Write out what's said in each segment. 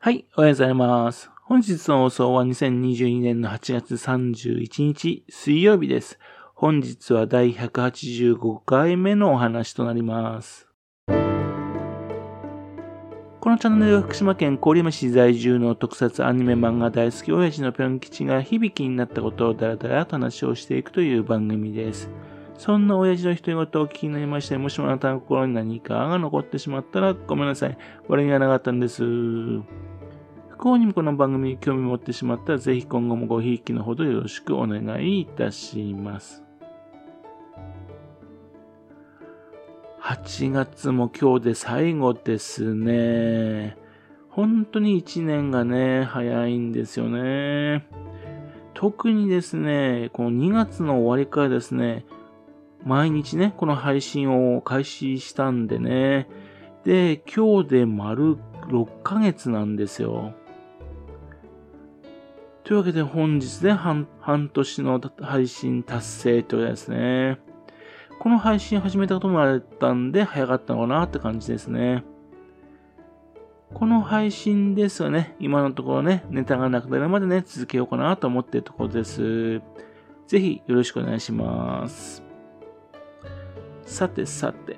はい、おはようございます。本日の放送は2022年の8月31日水曜日です。本日は第185回目のお話となります。このチャンネルは福島県郡山市在住の特撮アニメ漫画大好き親父のぴょん吉が響きになったことをだらだらと話をしていくという番組です。そんな親父の独り言をお聞きになりまして、もしもあなたの心に何かが残ってしまったらごめんなさい。悪気がなかったんです。不幸にもこの番組に興味持ってしまったら、ぜひ今後もごひいきのほどよろしくお願いいたします。8月も今日で最後ですね。本当に1年がね、早いんですよね。特にですね、この2月の終わりからですね、毎日ね、この配信を開始したんでね。で、今日で丸6ヶ月なんですよ。というわけで本日で半年の配信達成ということですね。この配信始めたこともあったんで早かったのかなって感じですね。この配信ですがね、今のところね、ネタがなくなるまでね、続けようかなと思っているところです。ぜひよろしくお願いします。さてさて、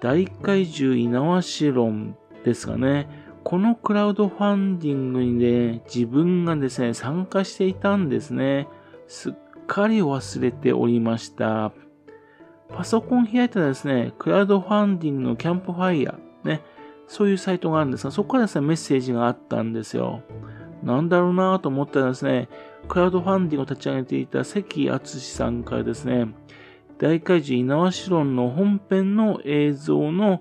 大怪獣猪苗論ですがね、このクラウドファンディングにね、自分がですね、参加していたんですね。すっかり忘れておりました。パソコン開いたらですね、クラウドファンディングのキャンプファイヤー、ね、そういうサイトがあるんですが、そこからですね、メッセージがあったんですよ。なんだろうなと思ったらですね、クラウドファンディングを立ち上げていた関敦さんからですね、大怪獣猪苗代の本編の映像の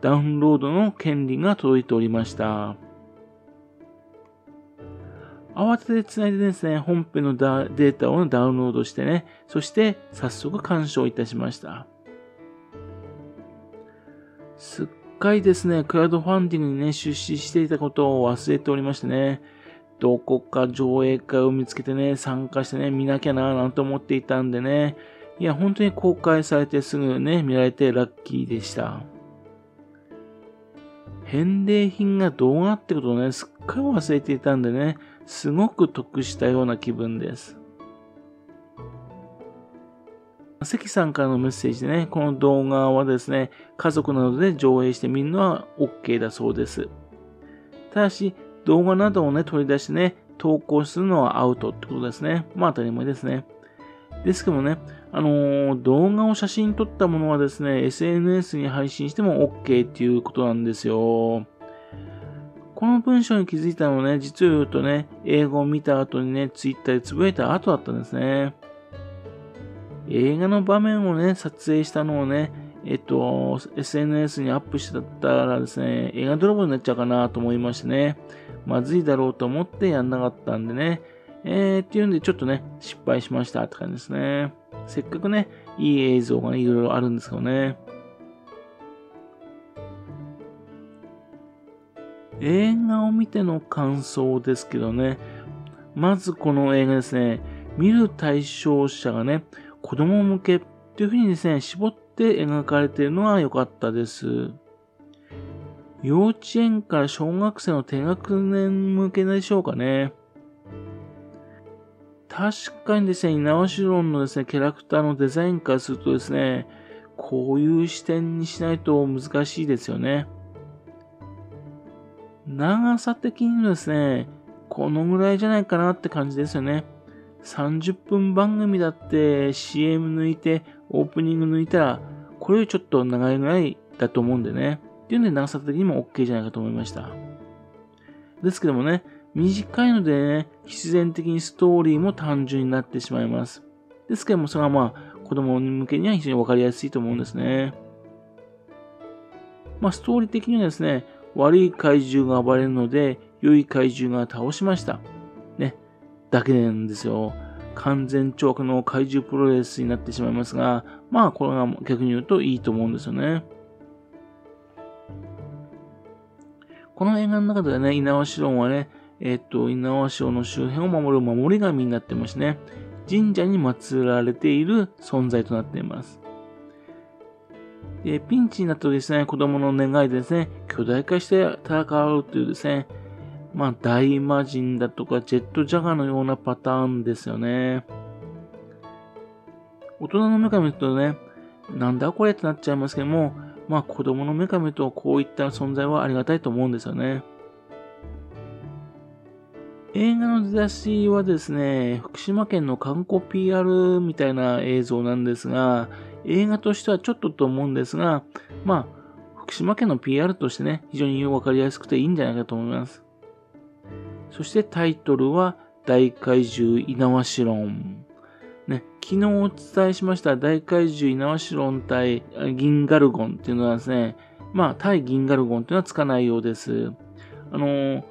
ダウンロードの権利が届いておりました。慌ててつないでですね、本編のデータをダウンロードしてね、そして早速鑑賞いたしました。すっかりですね、クラウドファンディングにね、出資していたことを忘れておりましてね、どこか上映会を見つけてね、参加してね、見なきゃなぁなんて思っていたんでね、いや、本当に公開されてすぐね、見られてラッキーでした。返礼品が動画ってことをね、すっかり忘れていたんでね、すごく得したような気分です。関さんからのメッセージでね、この動画はですね、家族などで上映してみるのは OK だそうです。ただし、動画などをね、取り出してね、投稿するのはアウトってことですね。まあ当たり前ですね。ですけどもね、あのー、動画を写真撮ったものはですね、SNS に配信しても OK っていうことなんですよ。この文章に気づいたのはね、実を言うとね、英語を見た後にね、ツイッターでつぶやいた後だったんですね。映画の場面をね、撮影したのをね、えっと、SNS にアップしてたらですね、映画泥棒になっちゃうかなと思いましてね、まずいだろうと思ってやんなかったんでね、えー、っていうんでちょっとね、失敗しましたって感じですね。せっかくね、いい映像がね、いろいろあるんですけどね。映画を見ての感想ですけどね、まずこの映画ですね、見る対象者がね、子供向けっていう風にですね、絞って描かれているのは良かったです。幼稚園から小学生の低学年向けでしょうかね。確かにですね、猪苗代のですね、キャラクターのデザインからするとですね、こういう視点にしないと難しいですよね。長さ的にですね、このぐらいじゃないかなって感じですよね。30分番組だって CM 抜いて、オープニング抜いたら、これよりちょっと長いぐらいだと思うんでね。っていうんで長さ的にも OK じゃないかと思いました。ですけどもね、短いのでね、必然的にストーリーも単純になってしまいます。ですけども、それはまあ、子供向けには非常にわかりやすいと思うんですね。まあ、ストーリー的にはですね、悪い怪獣が暴れるので、良い怪獣が倒しました。ね。だけなんですよ。完全懲悪の怪獣プロレスになってしまいますが、まあ、これが逆に言うといいと思うんですよね。この映画の中ではね、猪苗代はね、えっと、猪苗代の周辺を守る守り神になってますね。神社に祀られている存在となっています。で、ピンチになったですね、子供の願いでですね、巨大化して戦うというですね、まあ、大魔人だとか、ジェットジャガーのようなパターンですよね。大人の目から見るとね、なんだこれってなっちゃいますけども、まあ子供の目から見るとこういった存在はありがたいと思うんですよね。映画の出だしはですね、福島県の観光 PR みたいな映像なんですが、映画としてはちょっとと思うんですが、まあ、福島県の PR としてね、非常にわかりやすくていいんじゃないかと思います。そしてタイトルは、大怪獣猪苗代論。ね、昨日お伝えしました大怪獣猪苗代対銀ガルゴンっていうのはですね、まあ、対銀ガルゴンっていうのはつかないようです。あのー、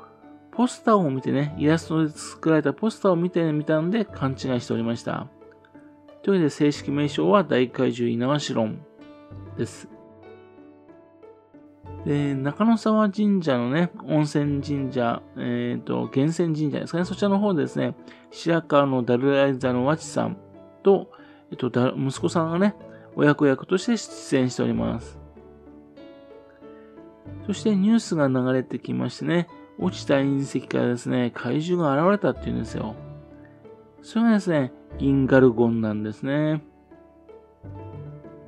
ポスターを見てね、イラストで作られたポスターを見てみたんで勘違いしておりました。というわけで正式名称は大怪獣猪苗代論です。で、中野沢神社のね、温泉神社、えっ、ー、と、源泉神社ですかね、そちらの方でですね、白川のダルライザの和知さんと、えっ、と、息子さんがね、親子役として出演しております。そしてニュースが流れてきましてね、落ちた隕石からですね、怪獣が現れたっていうんですよ。それがですね、銀ガルゴンなんですね。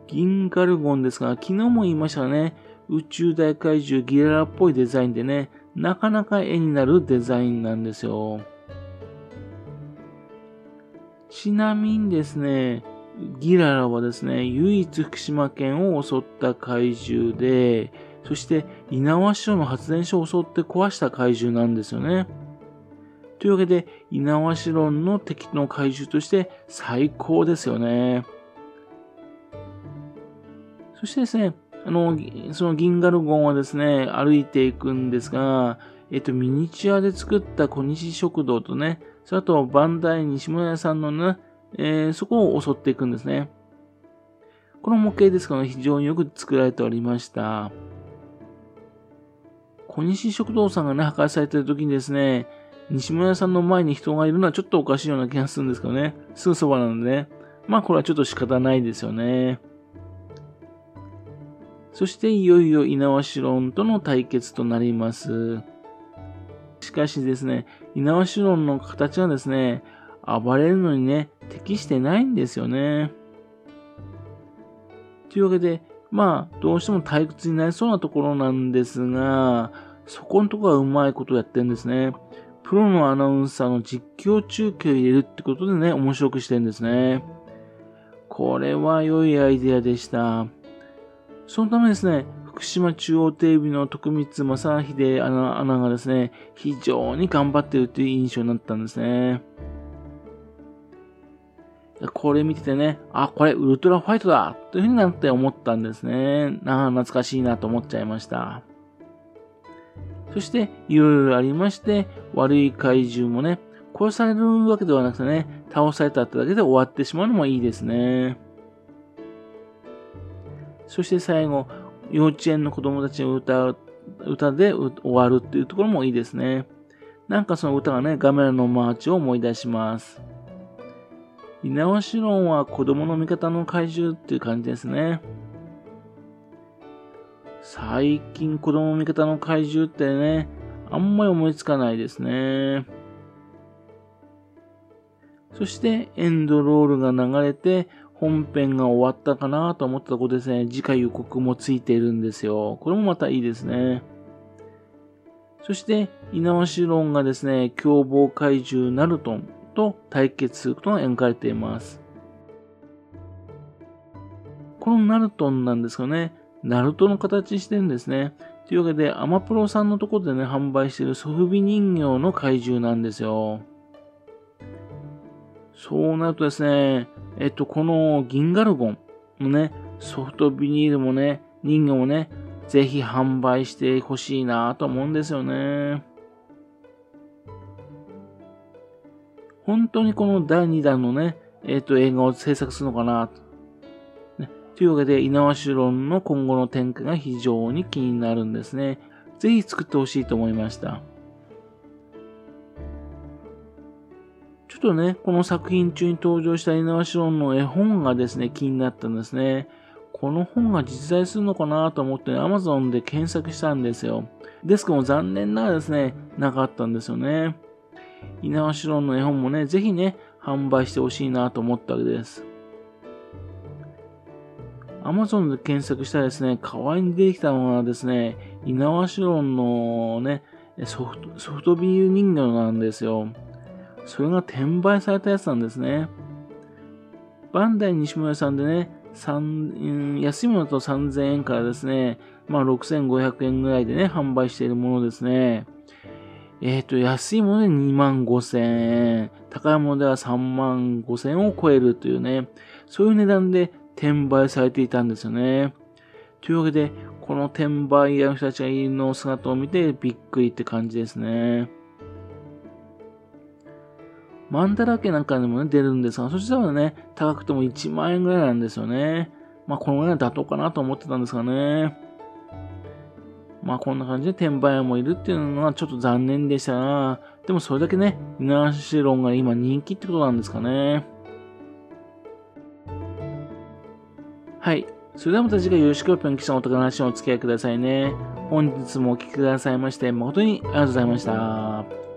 銀ガルゴンですが、昨日も言いましたね、宇宙大怪獣ギララっぽいデザインでね、なかなか絵になるデザインなんですよ。ちなみにですね、ギララはですね、唯一福島県を襲った怪獣で、そして猪苗代の発電所を襲って壊した怪獣なんですよね。というわけで、猪苗代の敵の怪獣として最高ですよね。そしてですね、あの、その銀ガルゴンはですね、歩いていくんですが、えっと、ミニチュアで作った小西食堂とね、それとバンダイ西村屋さんのね、えー、そこを襲っていくんですね。この模型ですが、非常によく作られておりました。小西食堂さんがね、破壊されてる時にですね、西村屋さんの前に人がいるのはちょっとおかしいような気がするんですけどね。すぐそばなのでね。まあこれはちょっと仕方ないですよね。そしていよいよ猪苗代との対決となります。しかしですね、猪苗代の形はですね、暴れるのにね、適してないんですよね。というわけで、まあ、どうしても退屈になりそうなところなんですが、そこのところはうまいことやってんですね。プロのアナウンサーの実況中継を入れるってことでね、面白くしてるんですね。これは良いアイデアでした。そのためですね、福島中央テレビの徳光正秀アナがですね、非常に頑張ってるという印象になったんですね。これ見ててね、あ、これウルトラファイトだというふうになって思ったんですね。なあ、懐かしいなと思っちゃいました。そして、いろいろありまして、悪い怪獣もね、殺されるわけではなくてね、倒されたってだけで終わってしまうのもいいですね。そして最後、幼稚園の子供たちを歌う、歌で終わるっていうところもいいですね。なんかその歌がね、ガメラのマーチを思い出します。猪苗代は子供の味方の怪獣っていう感じですね。最近子供の味方の怪獣ってね、あんまり思いつかないですね。そしてエンドロールが流れて本編が終わったかなと思ったところですね、次回予告もついているんですよ。これもまたいいですね。そして、猪苗代がですね、凶暴怪獣ナルトンと対決することが描かれています。このナルトンなんですけどね、ナルトの形してるんですね。というわけで、アマプロさんのところでね、販売しているソフビ人形の怪獣なんですよ。そうなるとですね、えっと、この銀ガルゴンのね、ソフトビニールもね、人形もね、ぜひ販売してほしいなと思うんですよね。本当にこの第2弾のね、えっ、と、映画を制作するのかなと。ね、というわけで、猪苗代の今後の展開が非常に気になるんですね。ぜひ作ってほしいと思いました。ちょっとね、この作品中に登場した猪苗代の絵本がですね、気になったんですね。この本が実在するのかなと思って、ね、Amazon で検索したんですよ。ですけども残念ながらですね、なかったんですよね。猪苗代の絵本もね、ぜひね、販売してほしいなと思ったわけです。Amazon で検索したらですね、代わりに出てきたのはですね、猪苗代のね、ソフト、ソフトビール人形なんですよ。それが転売されたやつなんですね。バンダイ西村さんでね、安いものと3000円からですね、まあ6500円ぐらいでね、販売しているものですね。えっ、ー、と、安いもので2万5000円、高いものでは3万5000円を超えるというね、そういう値段で転売されていたんですよね。というわけで、この転売屋の人たちの姿を見てびっくりって感じですね。マンダラケなんかでもね、出るんですが、そしたらね、高くても1万円ぐらいなんですよね。まあ、このぐらいは妥当かなと思ってたんですがね。まあ、こんな感じで転売屋もいるっていうのはちょっと残念でしたが、でもそれだけね、イナシロンが今人気ってことなんですかね。はい。それではまた次回よろしくぴょんきさんお宝話をお付き合いくださいね。本日もお聴きくださいまして誠にありがとうございました。